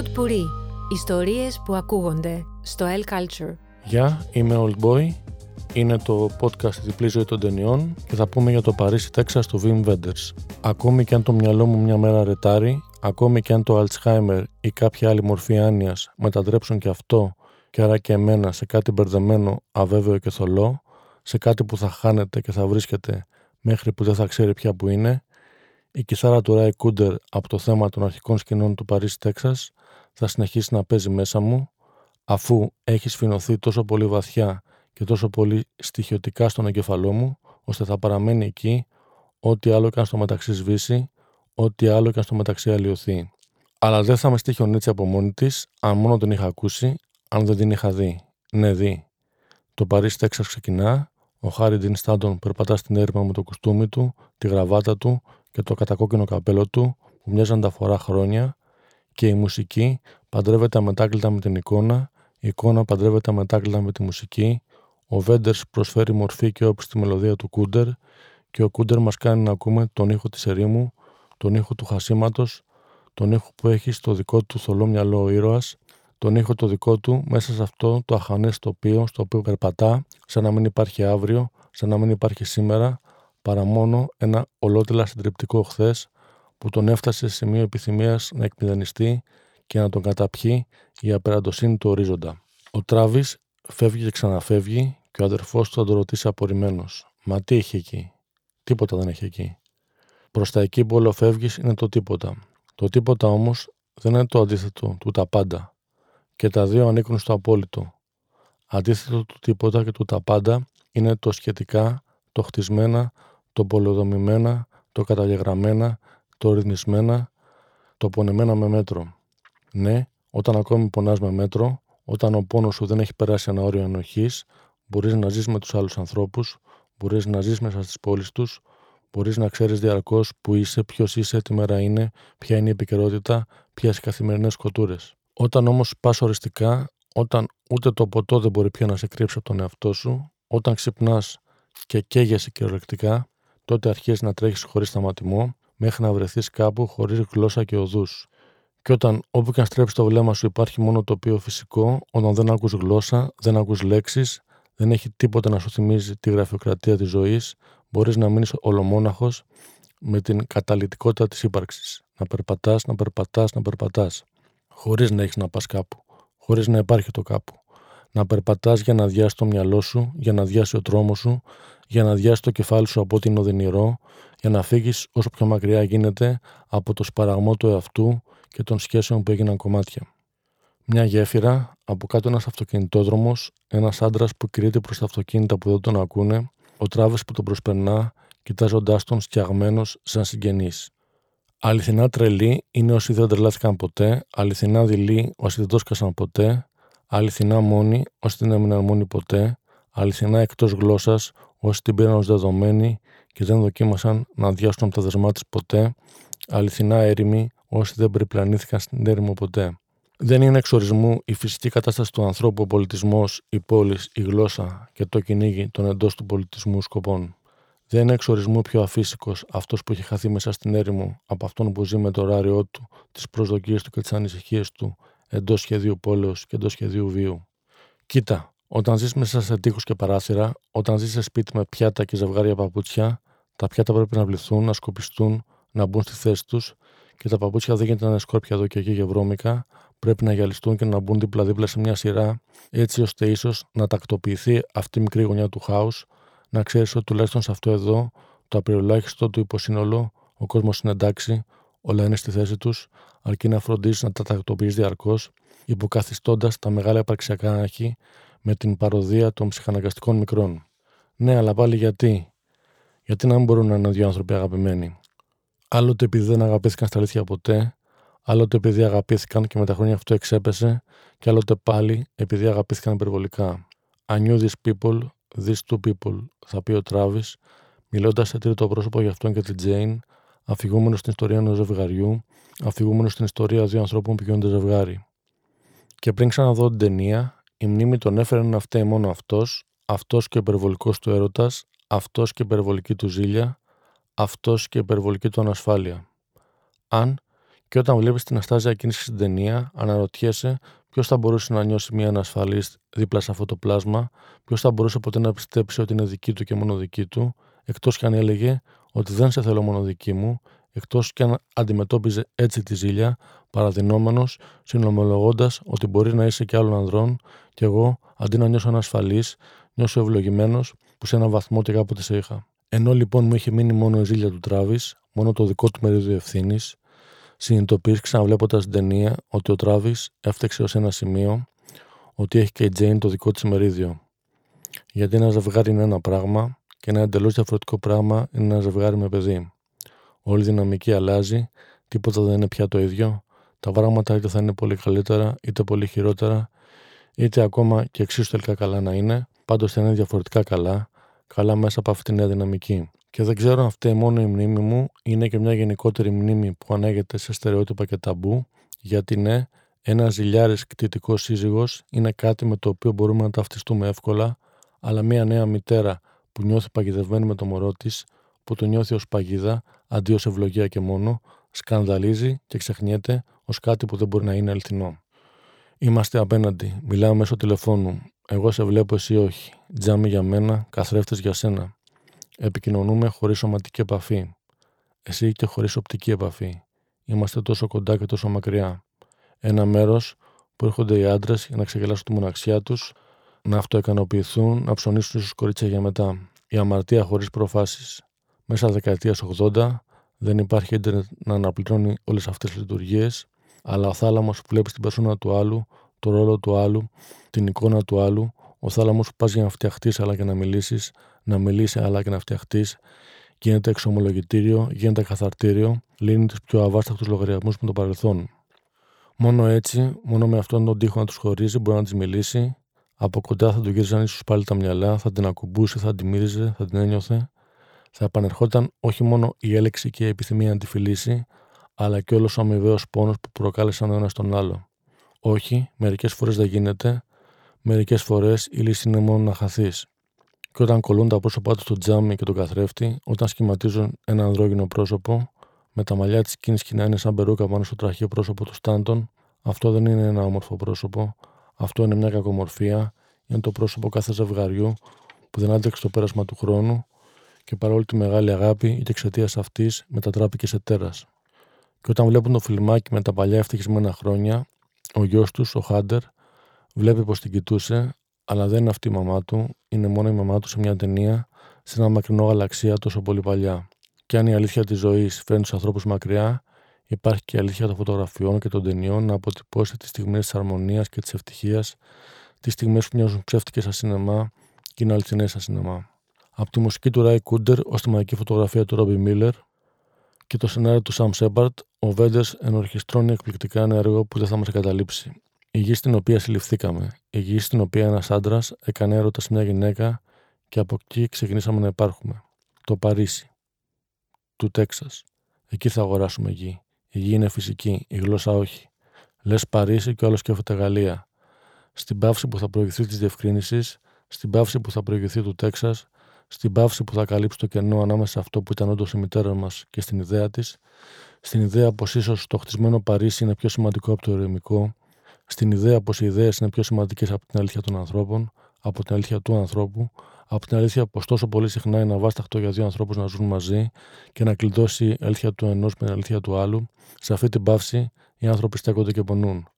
Pod Puri. Ιστορίες που ακούγονται στο L Culture. Γεια, είμαι Old Boy. Είναι το podcast «Η διπλή ζωή των ταινιών» και θα πούμε για το Παρίσι, Τέξας του Wim Wenders. Ακόμη και αν το μυαλό μου μια μέρα ρετάρει, ακόμη και αν το Alzheimer ή κάποια άλλη μορφή άνοιας μετατρέψουν και αυτό και άρα και εμένα σε κάτι μπερδεμένο, αβέβαιο και θολό, σε κάτι που θα χάνεται και θα βρίσκεται μέχρι που δεν θα ξέρει πια που είναι, η κιθάρα του Ράι Κούντερ από το θέμα των αρχικών σκηνών του Παρίσι Τέξας θα συνεχίσει να παίζει μέσα μου αφού έχει σφινωθεί τόσο πολύ βαθιά και τόσο πολύ στοιχειωτικά στον εγκεφαλό μου ώστε θα παραμένει εκεί ό,τι άλλο και αν στο μεταξύ σβήσει, ό,τι άλλο και αν στο μεταξύ αλλοιωθεί. Αλλά δεν θα με στοιχειώνει έτσι από μόνη της, αν μόνο την είχα ακούσει, αν δεν την είχα δει. Ναι, δει. Το Παρίσι Τέξας ξεκινά, ο Χάρι Ντίν Στάντον περπατά στην έρημα με το κουστούμι του, τη γραβάτα του και το κατακόκκινο καπέλο του που μοιάζαν τα φορά χρόνια και η μουσική παντρεύεται αμετάκλητα με την εικόνα, η εικόνα παντρεύεται αμετάκλητα με τη μουσική, ο Βέντερς προσφέρει μορφή και όψη στη μελωδία του Κούντερ και ο Κούντερ μας κάνει να ακούμε τον ήχο της ερήμου, τον ήχο του χασίματος, τον ήχο που έχει στο δικό του θολό μυαλό ο ήρωας, τον ήχο το δικό του μέσα σε αυτό το αχανές τοπίο στο οποίο περπατά, σαν να μην υπάρχει αύριο, σαν να μην υπάρχει σήμερα, παρά μόνο ένα ολότελα συντριπτικό χθες που τον έφτασε σε σημείο επιθυμίας να εκμηδενιστεί και να τον καταπιεί η απεραντοσύνη του ορίζοντα. Ο Τράβης φεύγει και ξαναφεύγει και ο αδερφός του θα τον ρωτήσει απορριμμένος. Μα τι έχει εκεί; Τίποτα δεν έχει εκεί. Προς τα εκεί που όλο φεύγεις είναι το τίποτα. Το τίποτα όμως δεν είναι το αντίθετο του τα πάντα. Και τα δύο ανήκουν στο απόλυτο. Αντίθετο του τίποτα και του τα πάντα είναι το σχετικά, το χτισμένα, το πολεοδομημένα, το καταγεγραμμένα, το ρυθμισμένα, το πονεμένα με μέτρο. Ναι, όταν ακόμη πονάς με μέτρο, όταν ο πόνος σου δεν έχει περάσει ένα όριο ανοχή, μπορείς να ζεις με τους άλλους ανθρώπους, μπορείς να ζεις μέσα στις πόλεις τους, μπορείς να ξέρεις διαρκώς που είσαι, ποιος είσαι, τι μέρα είναι, ποια είναι η επικαιρότητα, ποιες οι καθημερινές κοτούρες. Όταν όμως πας οριστικά, όταν ούτε το ποτό δεν μπορεί πια να σε κρύψει από τον εαυτό σου, όταν ξυπνάς και καίγεσαι κυριολεκτικά, τότε αρχίζεις να τρέχεις χωρίς σταματημό, μέχρι να βρεθείς κάπου χωρίς γλώσσα και οδούς. Και όταν όπου και αν στρέψεις το βλέμμα σου υπάρχει μόνο τοπίο φυσικό, όταν δεν ακούς γλώσσα, δεν ακούς λέξεις, δεν έχει τίποτα να σου θυμίζει τη γραφειοκρατία της ζωής, μπορείς να μείνεις ολομόναχος με την καταλητικότητα της ύπαρξης. Να περπατάς, να περπατάς, να περπατάς. Χωρίς να έχεις να πας κάπου. Χωρίς να υπάρχει το κάπου. Να περπατάς για να διάσει το μυαλό σου, για να διάσει ο τρόμος σου, για να διάσει το κεφάλι σου από ό,τι είναι οδυνηρό, για να φύγεις όσο πιο μακριά γίνεται από το σπαραγμό του εαυτού και των σχέσεων που έγιναν κομμάτια. Μια γέφυρα, από κάτω ένας αυτοκινητόδρομος, ένας άντρας που κηρύττει προς τα αυτοκίνητα που δεν τον ακούνε, ο τράβε που τον προσπερνά, κοιτάζοντάς τον στιαγμένο σαν συγγενής. Αληθινά τρελή είναι όσοι δεν τρελάθηκαν ποτέ, αληθινά δειλοί όσοι δεν το σκάσαν ποτέ, αληθινά μόνοι όσοι δεν έμειναν μόνοι ποτέ, αληθινά εκτός γλώσσας όσοι την πήραν ως δεδομένη και δεν δοκίμασαν να αδειάσουν από τα δεσμά της ποτέ, αληθινά έρημοι όσοι δεν περιπλανήθηκαν στην έρημο ποτέ. Δεν είναι εξορισμού η φυσική κατάσταση του ανθρώπου, ο πολιτισμός, η πόλης, η γλώσσα και το κυνήγι των εντός του πολιτισμού σκοπών. Δεν είναι εξορισμού πιο αφύσικος αυτός που έχει χαθεί μέσα στην έρημο από αυτόν που ζει με το ωράριό του, τις προσδοκίες του και τις ανησυχίες του εντός σχεδίου πόλεως και εντός σχεδίου βίου. Κοίτα, όταν ζεις μέσα σε τείχους και παράθυρα, όταν ζεις σε σπίτι με πιάτα και ζευγάρια παπούτσια, τα πιάτα πρέπει να βληθούν, να σκοπιστούν, να μπουν στη θέση τους και τα παπούτσια δεν γίνεται να είναι σκόρπια εδώ και εκεί και βρώμικα, πρέπει να γυαλιστούν και να μπουν δίπλα-δίπλα σε μια σειρά, έτσι ώστε ίσως να τακτοποιηθεί αυτή η μικρή γωνιά του χάους, να ξέρεις ότι τουλάχιστον σε αυτό εδώ, το απειροελάχιστο του υποσύνολο, ο κόσμος είναι εντάξει, όλα είναι στη θέση τους, αρκεί να φροντίσει να τα τακτοποιείς διαρκώς, υποκαθιστώντας τα μεγάλα υπαρξιακά άγχη με την παροδία των ψυχαναγκαστικών μικρών. Ναι, αλλά πάλι γιατί; Γιατί να μην μπορούν να είναι δύο άνθρωποι αγαπημένοι; Άλλοτε επειδή δεν αγαπήθηκαν στα αλήθεια ποτέ, άλλοτε επειδή αγαπήθηκαν και με τα χρόνια αυτό εξέπεσε, και άλλοτε πάλι επειδή αγαπήθηκαν υπερβολικά. I knew these people, these two people, θα πει ο Τράβη, μιλώντας σε τρίτο πρόσωπο για αυτόν και την Τζέιν, αφηγούμενος στην ιστορία ενός ζευγαριού, αφηγούμενος στην ιστορία δύο ανθρώπων που γίνονται ζευγάρι. Και πριν ξαναδώ την ταινία, η μνήμη τον έφερε να φταίει μόνο αυτός, αυτός και ο υπερβολικός του έρωτας, αυτός και η υπερβολική του ζήλια, αυτός και η υπερβολική του ανασφάλεια. Αν Και όταν βλέπεις την αστάζια κίνηση στην ταινία, αναρωτιέσαι ποιος θα μπορούσε να νιώσει μια ανασφαλή δίπλα σε αυτό το πλάσμα, ποιος θα μπορούσε ποτέ να πιστέψει ότι είναι δική του και μόνο δική του, εκτός κι αν έλεγε ότι δεν σε θέλω μόνο δική μου, εκτός κι αν αντιμετώπιζε έτσι τη ζήλια, παραδεινόμενο, συνομολογώντας ότι μπορεί να είσαι και άλλων ανδρών, και εγώ, αντί να νιώσω ανασφαλή, νιώσω ευλογημένος που σε έναν βαθμό και κάποτε σε είχα. Ενώ λοιπόν μου είχε μείνει μόνο η ζήλια του Τράβης, μόνο το δικό του μερίδιο ευθύνης, συνειδητοποίησε ξαναβλέποντας την ταινία ότι ο Τράβης έφταξε ως ένα σημείο ότι έχει και η Τζέιν το δικό της μερίδιο. Γιατί ένα ζευγάρι είναι ένα πράγμα και ένα εντελώς διαφορετικό πράγμα είναι ένα ζευγάρι με παιδί. Όλη η δυναμική αλλάζει, τίποτα δεν είναι πια το ίδιο. Τα πράγματα είτε θα είναι πολύ καλύτερα, είτε πολύ χειρότερα, είτε ακόμα και εξίσου τελικά καλά να είναι, πάντως θα είναι διαφορετικά καλά, καλά μέσα από αυτή τη νέα δυναμική. Και δεν ξέρω αν φταίει μόνο η μνήμη μου, είναι και μια γενικότερη μνήμη που ανέγεται σε στερεότυπα και ταμπού, γιατί ναι, ένας ζηλιάρης κτητικός σύζυγος είναι κάτι με το οποίο μπορούμε να ταυτιστούμε εύκολα, αλλά μια νέα μητέρα που νιώθει παγιδευμένη με το μωρό της, που το νιώθει ως παγίδα, αντί ως ευλογία και μόνο, σκανδαλίζει και ξεχνιέται ως κάτι που δεν μπορεί να είναι αληθινό. Είμαστε απέναντι, μιλάμε μέσω τηλεφώνου. Εγώ σε βλέπω, εσύ όχι. Τζάμι για μένα, καθρέφτες για σένα. Επικοινωνούμε χωρίς σωματική επαφή. Εσύ και χωρίς οπτική επαφή. Είμαστε τόσο κοντά και τόσο μακριά. Ένα μέρος που έρχονται οι άντρες για να ξεγελάσουν τη μοναξιά τους, να αυτοεκανοποιηθούν, να ψωνίσουν στου κορίτσια για μετά. Η αμαρτία χωρίς προφάσεις. Μέσα δεκαετίας 80 δεν υπάρχει ίντερνετ να αναπληρώνει όλες αυτές τις λειτουργίες, αλλά ο θάλαμος που βλέπεις την περσόνα του άλλου, το ρόλο του άλλου, την εικόνα του άλλου, ο θάλαμος που πας για να φτιαχτείς αλλά και να μιλήσεις, να μιλήσει αλλά και να φτιαχτείς, γίνεται εξομολογητήριο, γίνεται καθαρτήριο, λύνει τους πιο αβάσταχτους λογαριασμούς με το παρελθόν. Μόνο έτσι, μόνο με αυτόν τον τοίχο να τους χωρίζει, μπορεί να της μιλήσει. Από κοντά θα του γύριζαν ίσως πάλι τα μυαλά, θα την ακουμπούσε, θα την μύριζε, θα την ένιωθε. Θα επανερχόταν όχι μόνο η έλεξη και η επιθυμία να τη φιλήσει, αλλά και όλος ο αμοιβαίος πόνος που προκάλεσαν ο ένας τον άλλο. Όχι, μερικές φορές δεν γίνεται, μερικές φορές η λύση είναι μόνο να χαθείς. Και όταν κολλούν τα πρόσωπά του στο τζάμι και τον καθρέφτη, όταν σχηματίζουν ένα ανδρόγυνο πρόσωπο, με τα μαλλιά της κίνηση να είναι σαν περούκα πάνω στο τραχείο πρόσωπο του Στάντον, αυτό δεν είναι ένα όμορφο πρόσωπο. Αυτό είναι μια κακομορφία. Είναι το πρόσωπο κάθε ζευγαριού που δεν άντεξε το πέρασμα του χρόνου και παρόλη τη μεγάλη αγάπη και εξαιτία αυτής μετατράπηκε σε τέρας. Και όταν βλέπουν το φιλμάκι με τα παλιά ευτυχισμένα χρόνια, ο γιος τους, ο Χάντερ, βλέπει πως την κοιτούσε, αλλά δεν είναι αυτή η μαμά του, είναι μόνο η μαμά του σε μια ταινία, σε ένα μακρινό γαλαξία τόσο πολύ παλιά. Και αν η αλήθεια της ζωής φέρνει τους ανθρώπους μακριά, υπάρχει και η αλήθεια των φωτογραφιών και των ταινιών να αποτυπώσει τις στιγμές της αρμονίας και της ευτυχίας, τις στιγμές που μοιάζουν ψεύτικες στα σινεμά και είναι αληθινές στα σινεμά. Από τη μουσική του Ράι Κούντερ ως τη μαγική φωτογραφία του Ρόμπι Μίλλερ και το σενάριο του Σαμ Σέμπαρτ, ο Βέντερ ενορχιστρώνει εκπληκτικά ένα έργο που δεν θα μας εγκαταλείψει. Η γη στην οποία συλληφθήκαμε, η γη στην οποία ένας άντρας έκανε έρωτας σε μια γυναίκα και από εκεί ξεκινήσαμε να υπάρχουμε. Το Παρίσι, του Τέξας. Εκεί θα αγοράσουμε γη. Η γη είναι φυσική, η γλώσσα όχι. Λες Παρίσι και όλο σκέφτεται Γαλλία. Στην παύση που θα προηγηθεί της διευκρίνησης, στην παύση που θα προηγηθεί του Τέξας, στην παύση που θα καλύψει το κενό ανάμεσα σε αυτό που ήταν όντως η μητέρα μας και στην ιδέα της, στην ιδέα πως ίσως το χτισμένο Παρίσι είναι πιο σημαντικό από το ηρεμικό, στην ιδέα πως οι ιδέες είναι πιο σημαντικές από την αλήθεια των ανθρώπων, από την αλήθεια του ανθρώπου, από την αλήθεια πως τόσο πολύ συχνά είναι αβάσταχτο για δύο ανθρώπους να ζουν μαζί και να κλειδώσει η αλήθεια του ενός με την αλήθεια του άλλου, σε αυτή την παύση οι άνθρωποι στέκονται και πονούν.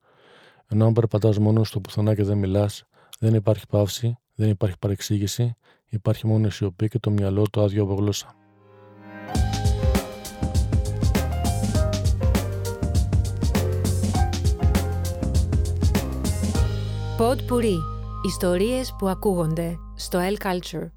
Ενώ αν περπατάς μόνος στο πουθενά και δεν μιλάς, δεν υπάρχει παύση, δεν υπάρχει παρεξήγηση, υπάρχει μόνο η σιωπή και το μυαλό το άδειο από γλώσσα. Pod Puri. Ιστορίες που ακούγονται στο L Culture.